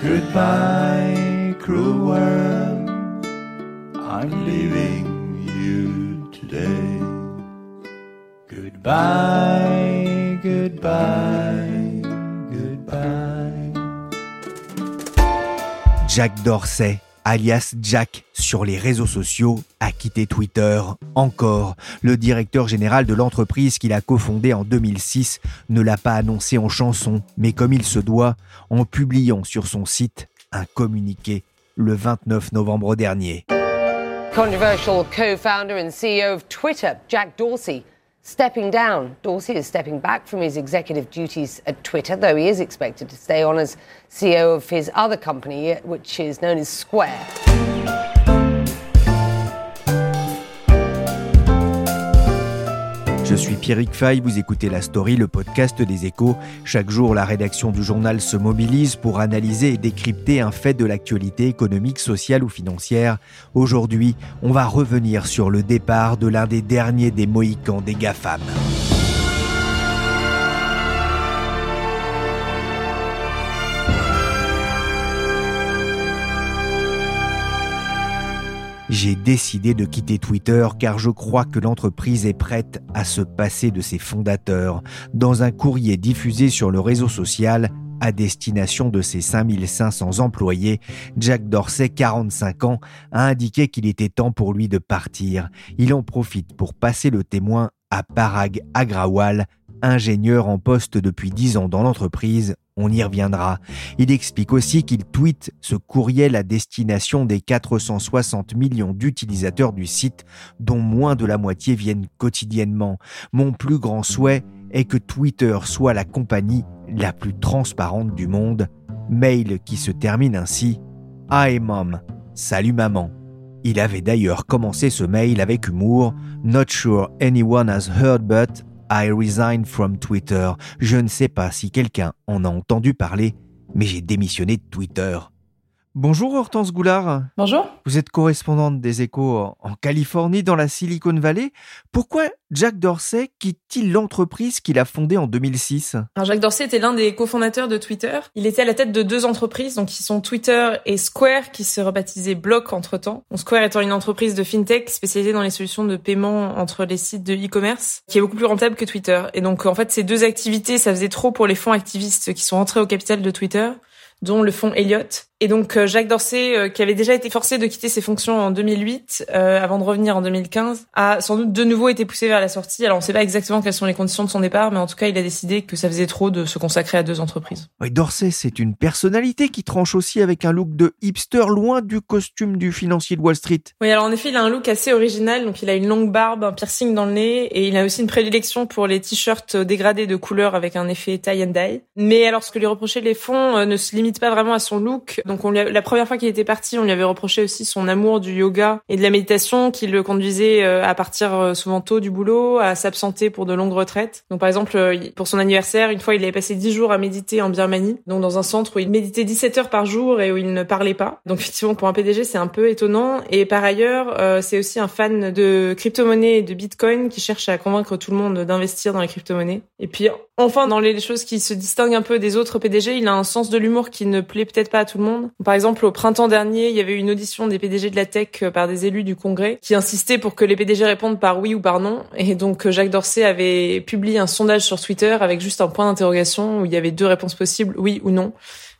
Goodbye, cruel world. I'm leaving you today. Goodbye, goodbye, goodbye. Jack Dorsey, alias Jack sur les réseaux sociaux, a quitté Twitter. Encore, le directeur général de l'entreprise qu'il a cofondée en 2006 ne l'a pas annoncé en chanson, mais comme il se doit, en publiant sur son site un communiqué le 29 novembre dernier. Controversial co-founder and CEO of Twitter, Jack Dorsey, stepping down. Dorsey is stepping back from his executive duties at Twitter, though he is expected to stay on as CEO of his other company, which is known as Square. Suis Pierrick Fay, vous écoutez La Story, le podcast des échos. Chaque jour, la rédaction du journal se mobilise pour analyser et décrypter un fait de l'actualité économique, sociale ou financière. Aujourd'hui, on va revenir sur le départ de l'un des derniers des Mohicans des GAFAM. J'ai décidé de quitter Twitter car je crois que l'entreprise est prête à se passer de ses fondateurs. Dans un courrier diffusé sur le réseau social, à destination de ses 5500 employés, Jack Dorsey, 45 ans, a indiqué qu'il était temps pour lui de partir. Il en profite pour passer le témoin à Parag Agrawal, ingénieur en poste depuis 10 ans dans l'entreprise, on y reviendra. Il explique aussi qu'il tweet ce courriel à destination des 460 millions d'utilisateurs du site, dont moins de la moitié viennent quotidiennement. Mon plus grand souhait est que Twitter soit la compagnie la plus transparente du monde. Mail qui se termine ainsi. Hi mom. Salut maman. Il avait d'ailleurs commencé ce mail avec humour. Not sure anyone has heard but I resign from Twitter. Je ne sais pas si quelqu'un en a entendu parler, mais j'ai démissionné de Twitter. Bonjour Hortense Goulard. Bonjour. Vous êtes correspondante des échos en Californie, dans la Silicon Valley. Pourquoi Jack Dorsey quitte-t-il l'entreprise qu'il a fondée en 2006 Alors Jack Dorsey était l'un des cofondateurs de Twitter. Il était à la tête de deux entreprises, donc qui sont Twitter et Square, qui se rebaptisait Block entre-temps. Square étant une entreprise de fintech spécialisée dans les solutions de paiement entre les sites de e-commerce, qui est beaucoup plus rentable que Twitter. Et donc en fait, ces deux activités, ça faisait trop pour les fonds activistes qui sont entrés au capital de Twitter dont le fonds Elliott. Et donc euh, Jacques Dorsey, euh, qui avait déjà été forcé de quitter ses fonctions en 2008, euh, avant de revenir en 2015, a sans doute de nouveau été poussé vers la sortie. Alors on ne sait pas exactement quelles sont les conditions de son départ, mais en tout cas il a décidé que ça faisait trop de se consacrer à deux entreprises. Oui, Dorsey, c'est une personnalité qui tranche aussi avec un look de hipster loin du costume du financier de Wall Street. Oui, alors en effet il a un look assez original, donc il a une longue barbe, un piercing dans le nez, et il a aussi une prédilection pour les t-shirts dégradés de couleur avec un effet tie and dye. Mais alors ce que lui reprochaient les fonds ne se limite pas vraiment à son look. Donc la première fois qu'il était parti, on lui avait reproché aussi son amour du yoga et de la méditation qui le conduisait euh, à partir euh, souvent tôt du boulot, à s'absenter pour de longues retraites. Donc par exemple, euh, pour son anniversaire, une fois il avait passé 10 jours à méditer en Birmanie, donc dans un centre où il méditait 17 heures par jour et où il ne parlait pas. Donc effectivement pour un PDG, c'est un peu étonnant et par ailleurs, c'est aussi un fan de crypto-monnaies et de Bitcoin qui cherche à convaincre tout le monde d'investir dans les crypto-monnaies. Et puis enfin dans les choses qui se distinguent un peu des autres PDG, il a un sens de l'humour qui ne plaît peut-être pas à tout le monde. Par exemple, au printemps dernier, il y avait une audition des PDG de la tech euh, par des élus du Congrès qui insistaient pour que les PDG répondent par oui ou par non. Et donc euh, Jacques Dorsey avait publié un sondage sur Twitter avec juste un point d'interrogation où il y avait deux réponses possibles, oui ou non.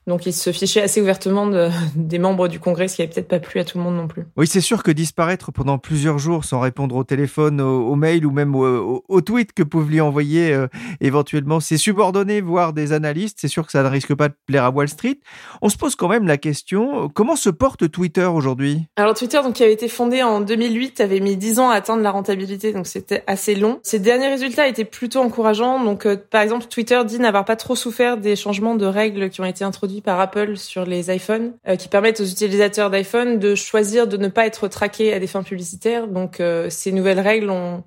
Donc il se fichait assez ouvertement de, des membres du Congrès, ce qui n'avait peut-être pas plu à tout le monde non plus. Oui, c'est sûr que disparaître pendant plusieurs jours sans répondre au téléphone, au, mail ou même au, au, tweet que peuvent lui envoyer euh, éventuellement ses subordonnés, voire des analystes, c'est sûr que ça ne risque pas de plaire à Wall Street. On se pose quand même la question, comment se porte Twitter aujourd'hui? Alors Twitter, donc, qui avait été fondé en 2008, avait mis 10 ans à atteindre la rentabilité, donc c'était assez long. Ses derniers résultats étaient plutôt encourageants. Donc euh, par exemple, Twitter dit n'avoir pas trop souffert des changements de règles qui ont été introduits par Apple sur les iPhones, euh, qui permettent aux utilisateurs d'iPhone de choisir de ne pas être traqués à des fins publicitaires. Donc euh, ces nouvelles règles ont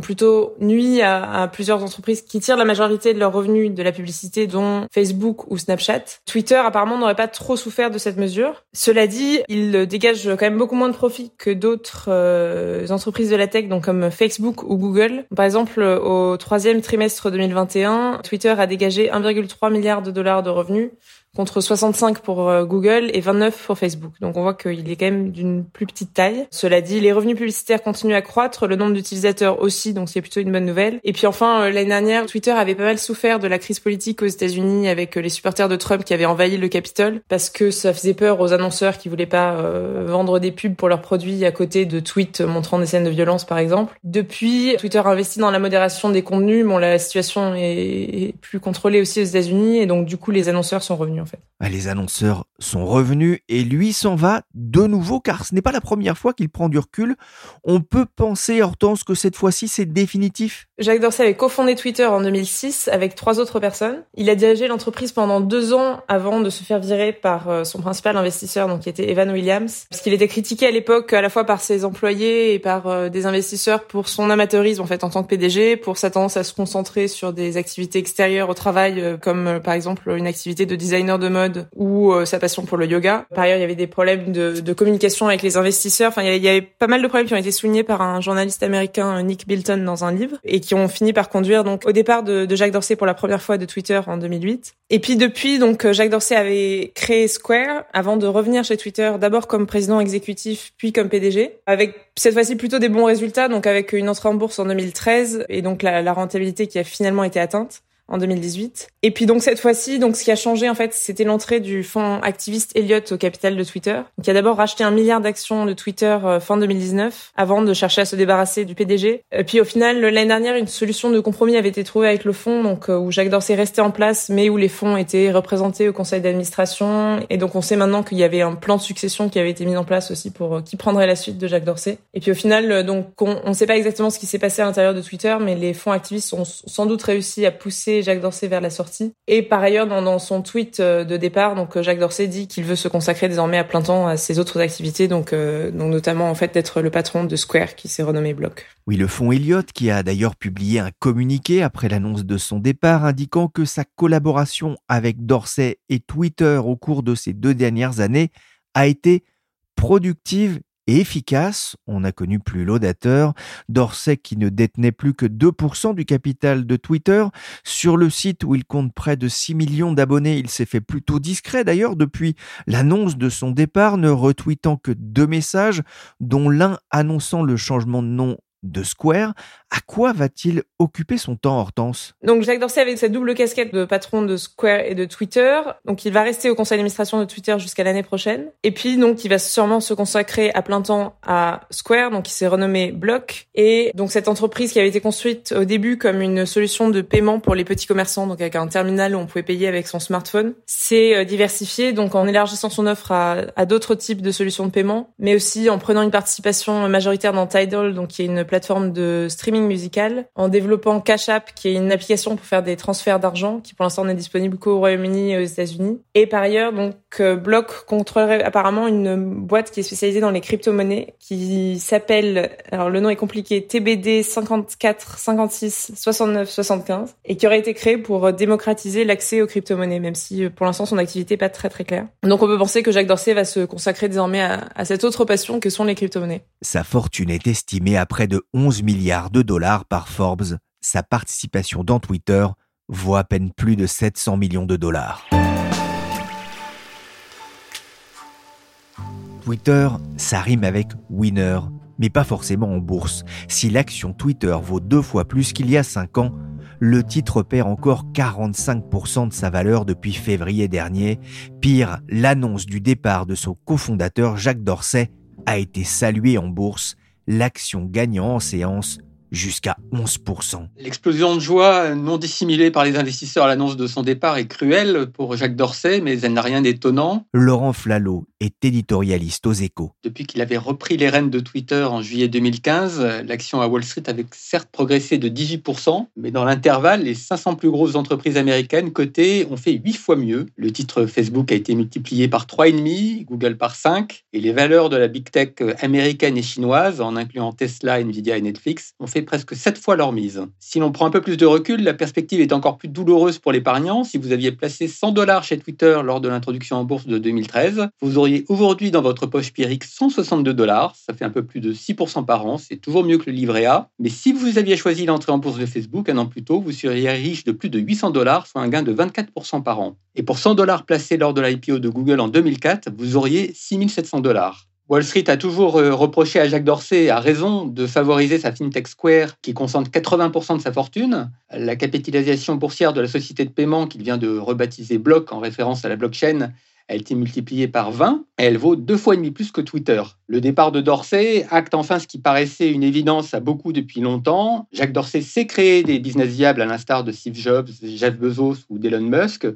plutôt nuit à, plusieurs entreprises qui tirent la majorité de leurs revenus de la publicité, dont Facebook ou Snapchat. Twitter apparemment n'aurait pas trop souffert de cette mesure. Cela dit, il dégage quand même beaucoup moins de profits que d'autres euh, entreprises de la tech, donc comme Facebook ou Google. Par exemple, au troisième trimestre 2021, Twitter a dégagé 1,3 milliard de dollars de revenus contre 65 pour euh, Google et 29 pour Facebook. Donc on voit qu'il est quand même d'une plus petite taille. Cela dit, les revenus publicitaires continuent à croître, le nombre d'utilisateurs aussi, donc c'est plutôt une bonne nouvelle. Et puis enfin, euh, l'année dernière, Twitter avait pas mal souffert de la crise politique aux États-Unis avec euh, les supporters de Trump qui avaient envahi le Capitole parce que ça faisait peur aux annonceurs qui voulaient pas vendre des pubs pour leurs produits à côté de tweets montrant des scènes de violence par exemple. Depuis, Twitter a investi dans la modération des contenus. Bon, la situation est plus contrôlée aussi aux États-Unis et donc du coup les annonceurs sont revenus les annonceurs sont revenus et lui s'en va de nouveau car ce n'est pas la première fois qu'il prend du recul. On peut penser, Hortense, que cette fois-ci c'est définitif. Jacques Dorsey avait cofondé Twitter en 2006 avec trois autres personnes. Il a dirigé l'entreprise pendant deux ans avant de se faire virer par euh, son principal investisseur, donc qui était Evan Williams, parce qu'il était critiqué à l'époque à la fois par ses employés et par euh, des investisseurs pour son amateurisme en fait en tant que PDG, pour sa tendance à se concentrer sur des activités extérieures au travail, euh, comme par exemple une activité de de mode ou sa passion pour le yoga. Par ailleurs, il y avait des problèmes de, communication avec les investisseurs. Enfin, il y, avait pas mal de problèmes qui ont été soulignés par un journaliste américain, Nick Bilton, dans un livre et qui ont fini par conduire donc au départ de, de, Jacques Dorsey pour la première fois de Twitter en 2008. Et puis depuis, donc Jacques Dorsey avait créé Square avant de revenir chez Twitter, d'abord comme président exécutif, puis comme PDG, avec cette fois-ci plutôt des bons résultats, donc avec une entrée en bourse en 2013 et donc la rentabilité qui a finalement été atteinte en 2018. Et puis donc cette fois-ci, donc ce qui a changé en fait, c'était l'entrée du fonds activiste Elliott au capital de Twitter, qui a d'abord racheté un milliard d'actions de Twitter euh, fin 2019, avant de chercher à se débarrasser du PDG. Et puis au final, l'année dernière, une solution de compromis avait été trouvée avec le fonds, donc euh, où Jacques Dorsey restait en place, mais où les fonds étaient représentés au conseil d'administration. Et donc on sait maintenant qu'il y avait un plan de succession qui avait été mis en place aussi pour euh, qui prendrait la suite de Jacques Dorsey. Et puis au final, donc on ne sait pas exactement ce qui s'est passé à l'intérieur de Twitter, mais les fonds activistes ont sans doute réussi à pousser Jacques Dorsey vers la sortie. Et par ailleurs, dans, son tweet euh, de départ, donc euh, Jacques Dorsey dit qu'il veut se consacrer désormais à plein temps à ses autres activités, donc, euh, notamment en fait d'être le patron de Square qui s'est renommé Block. Oui, le fonds Elliott, qui a d'ailleurs publié un communiqué après l'annonce de son départ, indiquant que sa collaboration avec Dorsey et Twitter au cours de ces deux dernières années a été productive efficace. On a connu plus laudateur. Dorsey qui ne détenait plus que 2% du capital de Twitter. Sur le site où il compte près de 6 millions d'abonnés, il s'est fait plutôt discret d'ailleurs depuis l'annonce de son départ, ne retweetant que deux messages, dont l'un annonçant le changement de nom de Square. À quoi va-t-il occuper son temps, Hortense? Donc Jacques Dorsey avec sa double casquette de patron de Square et de Twitter. Donc il va rester au conseil d'administration de Twitter jusqu'à l'année prochaine. Et puis donc il va sûrement se consacrer à plein temps à Square, donc il s'est renommé Block. Et donc cette entreprise qui avait été construite au début comme une solution de paiement pour les petits commerçants, donc avec un terminal où on pouvait payer avec son smartphone, s'est euh, diversifiée donc en élargissant son offre à, à d'autres types de solutions de paiement, mais aussi en prenant une participation majoritaire dans Tidal, donc qui est une plateforme de streaming musical, en développant Cash App, qui est une application pour faire des transferts d'argent, qui pour l'instant n'est disponible qu'au Royaume-Uni et aux États-Unis. Et par ailleurs, donc euh, Block contrôlerait apparemment une boîte qui est spécialisée dans les crypto-monnaies, qui s'appelle, alors le nom est compliqué, TBD 54 56 69 75, et qui aurait été créée pour démocratiser l'accès aux crypto-monnaies, même si euh, pour l'instant son activité n'est pas très très claire. Donc on peut penser que Jacques Dorsey va se consacrer désormais à cette autre passion que sont les crypto-monnaies. Sa fortune est estimée à près de 11 milliards de dollars par Forbes. Sa participation dans Twitter vaut à peine plus de 700 millions de dollars. Twitter, ça rime avec winner, mais pas forcément en bourse. Si l'action Twitter vaut deux fois plus qu'il y a cinq ans, le titre perd encore 45% de sa valeur depuis février dernier. Pire, l'annonce du départ de son cofondateur Jacques Dorsey a été saluée en bourse, l'action gagnant en séance jusqu'à 11%. L'explosion de joie non dissimulée par les investisseurs à l'annonce de son départ est cruelle pour Jacques Dorsey, mais elle n'a rien d'étonnant. Laurent Flalot est éditorialiste aux échos. Depuis qu'il avait repris les rênes de Twitter en juillet 2015, l'action à Wall Street avait certes progressé de 18%, mais dans l'intervalle, les 500 plus grosses entreprises américaines cotées ont fait 8 fois mieux. Le titre Facebook a été multiplié par 3,5, Google par 5, et les valeurs de la big tech américaine et chinoise, en incluant Tesla, Nvidia et Netflix, ont fait presque 7 fois leur mise. Si l'on prend un peu plus de recul, la perspective est encore plus douloureuse pour l'épargnant. Si vous aviez placé 100 dollars chez Twitter lors de l'introduction en bourse de 2013, vous auriez aujourd'hui dans votre poche Pierrick 162 dollars, ça fait un peu plus de 6% par an, c'est toujours mieux que le livret A. Mais si vous aviez choisi l'entrée en bourse de Facebook un an plus tôt, vous seriez riche de plus de 800 dollars, soit un gain de 24% par an. Et pour 100 dollars placés lors de l'IPO de Google en 2004, vous auriez 6700 dollars. Wall Street a toujours euh, reproché à Jacques Dorsey, à raison, de favoriser sa FinTech Square qui concentre 80% de sa fortune. La capitalisation boursière de la société de paiement qu'il vient de rebaptiser Block en référence à la blockchain a été multipliée par 20 et elle vaut deux fois et demi plus que Twitter. Le départ de Dorsey acte enfin ce qui paraissait une évidence à beaucoup depuis longtemps. Jacques Dorsey sait créer des business viables à l'instar de Steve Jobs, Jeff Bezos ou d'Elon Musk.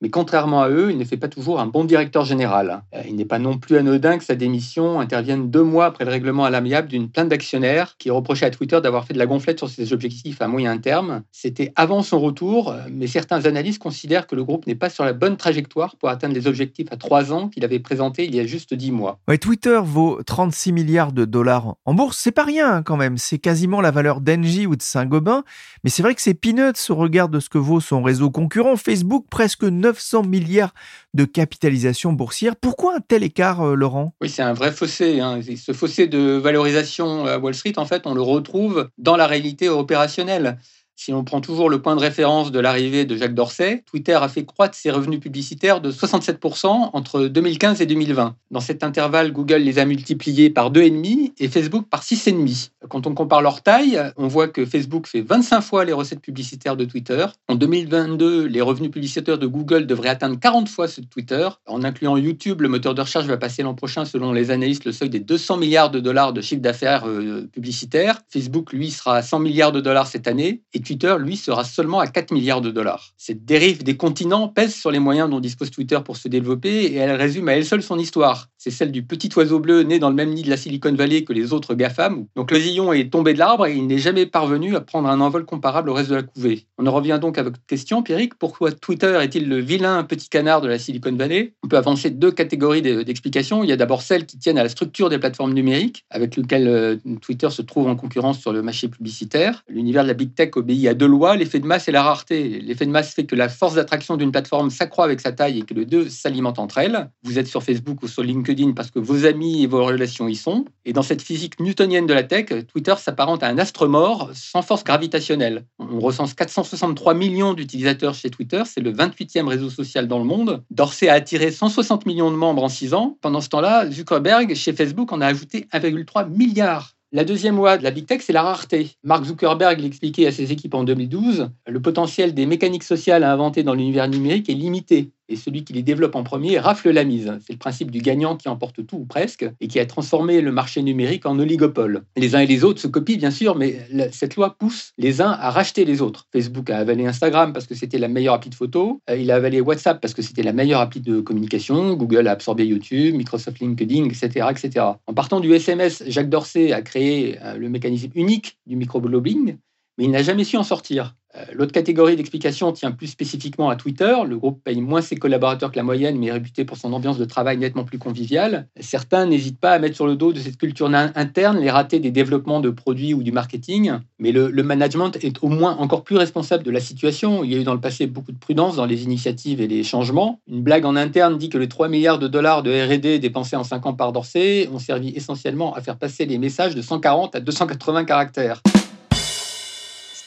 Mais contrairement à eux, il ne fait pas toujours un bon directeur général. Il n'est pas non plus anodin que sa démission intervienne deux mois après le règlement à l'amiable d'une plainte d'actionnaires qui reprochait à Twitter d'avoir fait de la gonflette sur ses objectifs à moyen terme. C'était avant son retour, mais certains analystes considèrent que le groupe n'est pas sur la bonne trajectoire pour atteindre les objectifs à trois ans qu'il avait présentés il y a juste dix mois. Ouais, Twitter vaut 36 milliards de dollars en bourse. C'est pas rien hein, quand même. C'est quasiment la valeur d'Engie ou de Saint-Gobain. Mais c'est vrai que c'est peanuts au regard de ce que vaut son réseau concurrent. Facebook, presque 9 900 milliards de capitalisation boursière. Pourquoi un tel écart, euh, Laurent? Oui, c'est un vrai fossé. Hein. Ce fossé de valorisation à Wall Street, en fait, on le retrouve dans la réalité opérationnelle. Si on prend toujours le point de référence de l'arrivée de Jacques Dorsey, Twitter a fait croître ses revenus publicitaires de 67% entre 2015 et 2020. Dans cet intervalle, Google les a multipliés par 2,5 et Facebook par 6,5. Quand on compare leur taille, on voit que Facebook fait 25 fois les recettes publicitaires de Twitter. En 2022, les revenus publicitaires de Google devraient atteindre 40 fois ceux de Twitter. En incluant YouTube, le moteur de recherche va passer l'an prochain, selon les analystes, le seuil des 200 milliards de dollars de chiffre d'affaires euh, publicitaire. Facebook, lui, sera à 100 milliards de dollars cette année. Twitter, lui, sera seulement à 4 milliards de dollars. Cette dérive des continents pèse sur les moyens dont dispose Twitter pour se développer et elle résume à elle seule son histoire. C'est celle du petit oiseau bleu né dans le même nid de la Silicon Valley que les autres GAFAM. Donc le zillon est tombé de l'arbre et il n'est jamais parvenu à prendre un envol comparable au reste de la couvée. On en revient donc à votre question, Pierrick. Pourquoi Twitter est-il le vilain petit canard de la Silicon Valley? On peut avancer deux catégories d'explications. Il y a d'abord celles qui tiennent à la structure des plateformes numériques, avec lesquelles euh, Twitter se trouve en concurrence sur le marché publicitaire. L'univers de la big tech obéit à deux lois l'effet de masse et la rareté. L'effet de masse fait que la force d'attraction d'une plateforme s'accroît avec sa taille et que les deux s'alimentent entre elles. Vous êtes sur Facebook ou sur LinkedIn parce que vos amis et vos relations y sont. Et dans cette physique newtonienne de la tech, Twitter s'apparente à un astre mort sans force gravitationnelle. On recense 463 millions d'utilisateurs chez Twitter, c'est le 28e réseau social dans le monde. Dorsey a attiré 160 millions de membres en 6 ans. Pendant ce temps-là, Zuckerberg, chez Facebook, en a ajouté 1,3 milliard. La deuxième loi de la big tech, c'est la rareté. Mark Zuckerberg l'expliquait à ses équipes en 2012. Le potentiel des mécaniques sociales à inventer dans l'univers numérique est limité et celui qui les développe en premier rafle la mise. C'est le principe du gagnant qui emporte tout ou presque et qui a transformé le marché numérique en oligopole. Les uns et les autres se copient bien sûr, mais cette loi pousse les uns à racheter les autres. Facebook a avalé Instagram parce que c'était la meilleure appli de photo, euh, il a avalé WhatsApp parce que c'était la meilleure appli de communication, Google a absorbé YouTube, Microsoft LinkedIn, etc. etc. En partant du SMS, Jacques Dorsey a créé euh, le mécanisme unique du microblogging, mais il n'a jamais su en sortir. Euh, l'autre catégorie d'explication tient plus spécifiquement à Twitter. Le groupe paye moins ses collaborateurs que la moyenne, mais est réputé pour son ambiance de travail nettement plus conviviale. Certains n'hésitent pas à mettre sur le dos de cette culture interne les ratés des développements de produits ou du marketing. Mais le, le, management est au moins encore plus responsable de la situation. Il y a eu dans le passé beaucoup de prudence dans les initiatives et les changements. Une blague en interne dit que les 3 milliards de dollars de RD dépensés en 5 ans par Dorsey ont servi essentiellement à faire passer les messages de 140 à 280 caractères.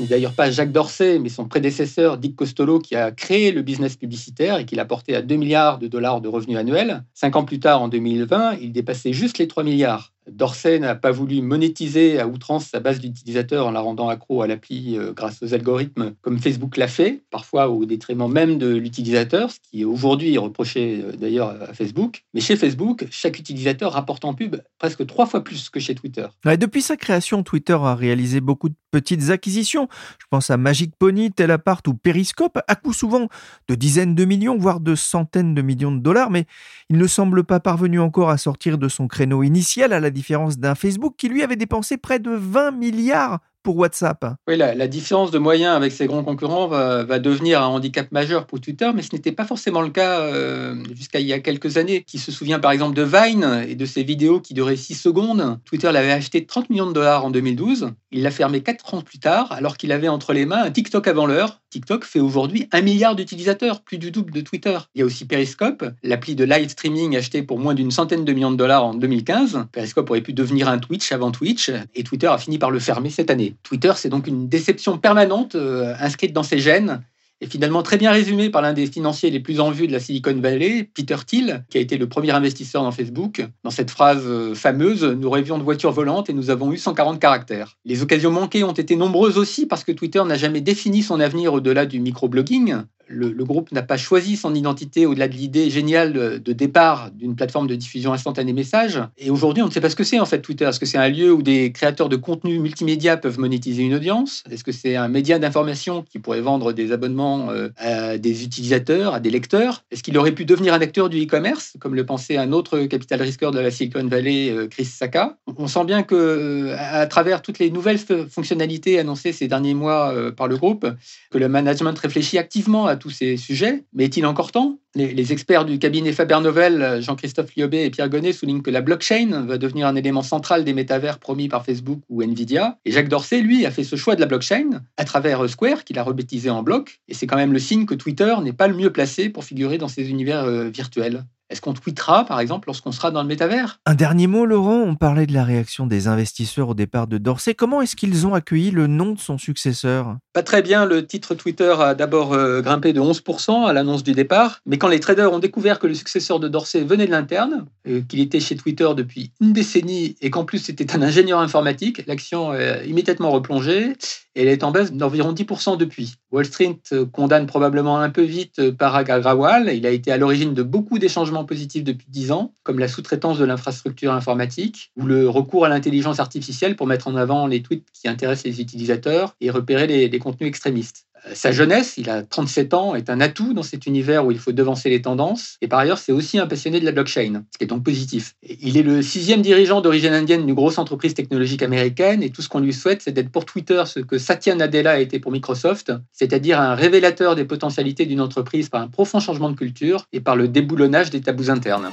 N'est d'ailleurs pas Jacques Dorsey, mais son prédécesseur Dick Costolo qui a créé le business publicitaire et qui l'a porté à 2 milliards de dollars de revenus annuels. Cinq ans plus tard, en 2020, il dépassait juste les 3 milliards. Dorsey n'a pas voulu monétiser à outrance sa base d'utilisateurs en la rendant accro à l'appli euh, grâce aux algorithmes comme Facebook l'a fait, parfois au détriment même de l'utilisateur, ce qui est aujourd'hui reproché euh, d'ailleurs à Facebook. Mais chez Facebook, chaque utilisateur rapporte en pub presque trois fois plus que chez Twitter. depuis sa création, Twitter a réalisé beaucoup de petites acquisitions. Je pense à Magic Pony, Telapart ou Periscope, à coup souvent de dizaines de millions, voire de centaines de millions de dollars, mais il ne semble pas parvenu encore à sortir de son créneau initial à la différence d'un Facebook qui lui avait dépensé près de 20 milliards pour WhatsApp. Oui, la, différence de moyens avec ses grands concurrents va, devenir un handicap majeur pour Twitter, mais ce n'était pas forcément le cas euh, jusqu'à il y a quelques années. Qui se souvient par exemple de Vine et de ses vidéos qui duraient 6 secondes. Twitter l'avait acheté 30 millions de dollars en 2012. Il l'a fermé 4 ans plus tard, alors qu'il avait entre les mains un TikTok avant l'heure. TikTok fait aujourd'hui un milliard d'utilisateurs, plus du double de Twitter. Il y a aussi Periscope, l'appli de live streaming achetée pour moins d'une centaine de millions de dollars en 2015. Periscope aurait pu devenir un Twitch avant Twitch, et Twitter a fini par le fermer cette année. Twitter, c'est donc une déception permanente euh, inscrite dans ses gènes et finalement très bien résumée par l'un des financiers les plus en vue de la Silicon Valley, Peter Thiel, qui a été le premier investisseur dans Facebook. Dans cette phrase euh, fameuse, nous rêvions de voitures volantes et nous avons eu 140 caractères. Les occasions manquées ont été nombreuses aussi parce que Twitter n'a jamais défini son avenir au-delà du microblogging le, groupe n'a pas choisi son identité au-delà de l'idée géniale de, départ d'une plateforme de diffusion instantanée messages. Et aujourd'hui, on ne sait pas ce que c'est en fait Twitter. Est-ce que c'est un lieu où des créateurs de contenu multimédia peuvent monétiser une audience? Est-ce que c'est un média d'information qui pourrait vendre des abonnements euh, à des utilisateurs, à des lecteurs? Est-ce qu'il aurait pu devenir un acteur du e-commerce, comme le pensait un autre capital risqueur de la Silicon Valley, euh, Chris Saka On sent bien que, euh, à travers toutes les nouvelles fonctionnalités annoncées ces derniers mois par le groupe, que le management réfléchit activement à tous ces sujets, mais est-il encore temps? Les, experts du cabinet Faber-Novel, Jean-Christophe Liobé et Pierre Gonnet, soulignent que la blockchain va devenir un élément central des métavers promis par Facebook ou Nvidia. Et Jacques Dorsey, lui, a fait ce choix de la blockchain à travers Square, qu'il a rebaptisé en bloc. Et c'est quand même le signe que Twitter n'est pas le mieux placé pour figurer dans ces univers euh, virtuels. Est-ce qu'on tweetera, par exemple, lorsqu'on sera dans le métavers? Un dernier mot, Laurent. On parlait de la réaction des investisseurs au départ de Dorsey. Comment est-ce qu'ils ont accueilli le nom de son successeur? Pas très bien. Le titre Twitter a d'abord euh, grimpé de 11% à l'annonce du départ. Mais quand les traders ont découvert que le successeur de Dorsey venait de l'interne, euh, qu'il était chez Twitter depuis une décennie et qu'en plus c'était un ingénieur informatique, l'action a immédiatement replongé elle est en baisse d'environ 10% depuis. Wall Street euh, condamne probablement un peu vite euh, Parag Agrawal. Il a été à l'origine de beaucoup des changements positifs depuis 10 ans, comme la sous-traitance de l'infrastructure informatique ou le recours à l'intelligence artificielle pour mettre en avant les tweets qui intéressent les utilisateurs et repérer les contenus extrémistes sa jeunesse, il a 37 ans, est un atout dans cet univers où il faut devancer les tendances. Et par ailleurs, c'est aussi un passionné de la blockchain, ce qui est donc positif. Il est le sixième dirigeant d'origine indienne d'une grosse entreprise technologique américaine et tout ce qu'on lui souhaite, c'est d'être pour Twitter ce que Satya Nadella a été pour Microsoft, c'est-à-dire un révélateur des potentialités d'une entreprise par un profond changement de culture et par le déboulonnage des tabous internes.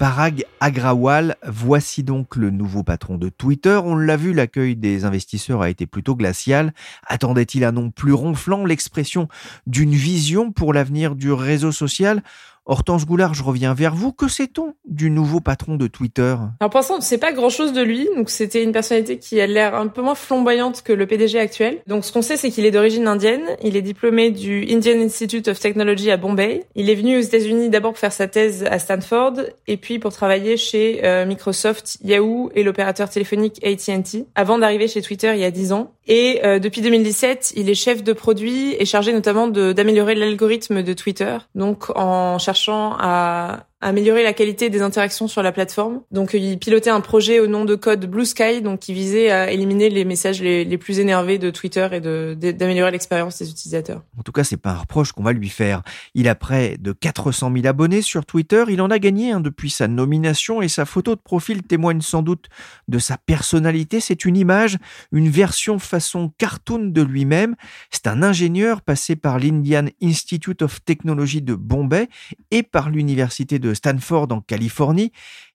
Parag Agrawal, voici donc le nouveau patron de Twitter. On l'a vu, l'accueil des investisseurs a été plutôt glacial. Attendait-il un nom plus ronflant, l'expression d'une vision pour l'avenir du réseau social? Hortense Goulard, je reviens vers vous. Que sait-on du nouveau patron de Twitter? Alors pour l'instant, on ne sait pas grand-chose de lui. Donc c'était une personnalité qui a l'air un peu moins flamboyante que le PDG actuel. Donc ce qu'on sait, c'est qu'il est d'origine indienne. Il est diplômé du Indian Institute of Technology à Bombay. Il est venu aux États-Unis d'abord pour faire sa thèse à Stanford et puis pour travailler chez euh, Microsoft, Yahoo et l'opérateur téléphonique AT&T avant d'arriver chez Twitter il y a 10 ans. Et euh, depuis 2017, il est chef de produit et chargé notamment d'améliorer l'algorithme de Twitter. Donc en cherchant à améliorer la qualité des interactions sur la plateforme. Donc il pilotait un projet au nom de code Blue Sky, donc qui visait à éliminer les messages les, plus énervés de Twitter et d'améliorer l'expérience des utilisateurs. En tout cas, c'est pas un reproche qu'on va lui faire. Il a près de 400 000 abonnés sur Twitter. Il en a gagné depuis sa nomination et sa photo de profil témoigne sans doute de sa personnalité. C'est une image, une version façon cartoon de lui-même. C'est un ingénieur passé par l'Indian Institute of Technology de Bombay et par l'université de Stanford en Californie.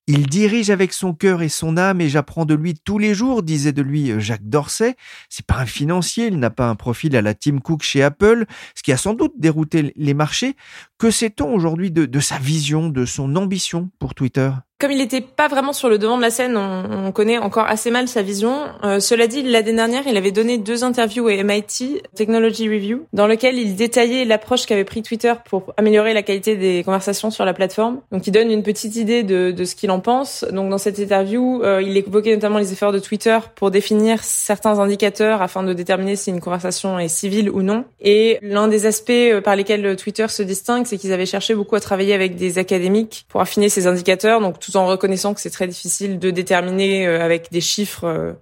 Il dirige avec son cœur et son âme et j'apprends de lui tous les jours, disait de lui euh, Jacques Dorsey. C'est pas un financier, il n'a pas un profil à la Tim Cook chez Apple, ce qui a sans doute dérouté les marchés. Que sait-on aujourd'hui de sa vision, de son ambition pour Twitter? Comme il n'était pas vraiment sur le devant de la scène, on, connaît encore assez mal sa vision. Euh, cela dit, l'année dernière, il avait donné deux interviews à MIT Technology Review, dans lequel il détaillait l'approche qu'avait pris Twitter pour améliorer la qualité des conversations sur la plateforme. Donc, il donne une petite idée de, de ce qu'il en pense. Donc, dans cette interview, euh, il évoquait notamment les efforts de Twitter pour définir certains indicateurs afin de déterminer si une conversation est civile ou non. Et l'un des aspects euh, par lesquels Twitter se distingue, c'est qu'ils avaient cherché beaucoup à travailler avec des académiques pour affiner ces indicateurs. Tout en reconnaissant que c'est très difficile de déterminer euh, avec des chiffres euh,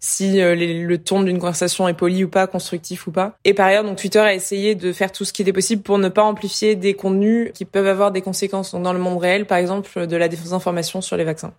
si euh, le ton d'une conversation est poli ou pas, constructif ou pas. Et par ailleurs, donc Twitter a essayé de faire tout ce qui était possible pour ne pas amplifier des contenus qui peuvent avoir des conséquences dans le monde réel, par exemple de la désinformation sur les vaccins.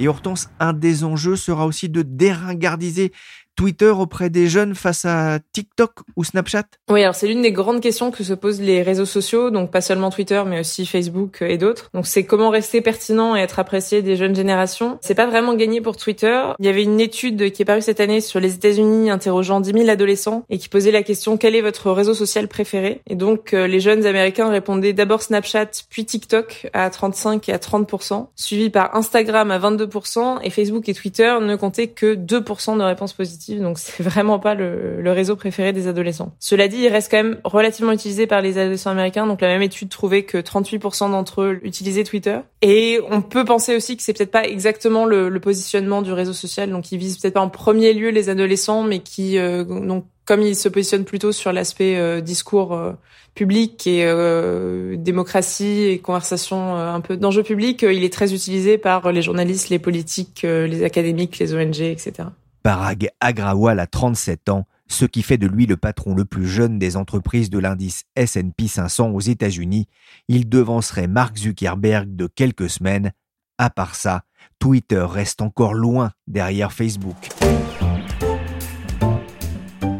Et Hortense, un des enjeux sera aussi de déringardiser Twitter auprès des jeunes face à TikTok ou Snapchat? Oui, alors c'est l'une des grandes questions que se posent les réseaux sociaux, donc pas seulement Twitter, mais aussi Facebook et d'autres. Donc c'est comment rester pertinent et être apprécié des jeunes générations? C'est pas vraiment gagné pour Twitter. Il y avait une étude qui est parue cette année sur les États-Unis interrogeant 10 000 adolescents et qui posait la question quel est votre réseau social préféré? Et donc euh, les jeunes américains répondaient d'abord Snapchat, puis TikTok à 35 et à 30% suivi par Instagram à 22% et Facebook et Twitter ne comptaient que 2% de réponses positives donc c'est vraiment pas le, le, réseau préféré des adolescents. Cela dit, il reste quand même relativement utilisé par les adolescents américains, donc la même étude trouvait que 38% d'entre eux utilisaient Twitter. Et on peut penser aussi que c'est peut-être pas exactement le, le, positionnement du réseau social, donc il vise peut-être pas en premier lieu les adolescents, mais qui euh, donc comme il se positionne plutôt sur l'aspect euh, discours euh, public et euh, démocratie et conversation un peu d'enjeux publics, il est très utilisé par les journalistes, les politiques, les académiques, les ONG, etc. Parag Agrawal a 37 ans, ce qui fait de lui le patron le plus jeune des entreprises de l'indice S&P 500 aux États-Unis. Il devancerait Mark Zuckerberg de quelques semaines. À part ça, Twitter reste encore loin derrière Facebook.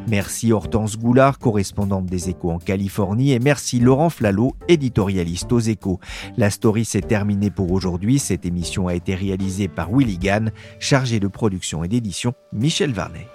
Merci Hortense Goulard, correspondante des Échos en Californie, et merci Laurent Flalot, éditorialiste aux Échos. La story s'est terminée pour aujourd'hui. Cette émission a été réalisée par Willy Gann, chargé de production et d'édition Michel Varnet.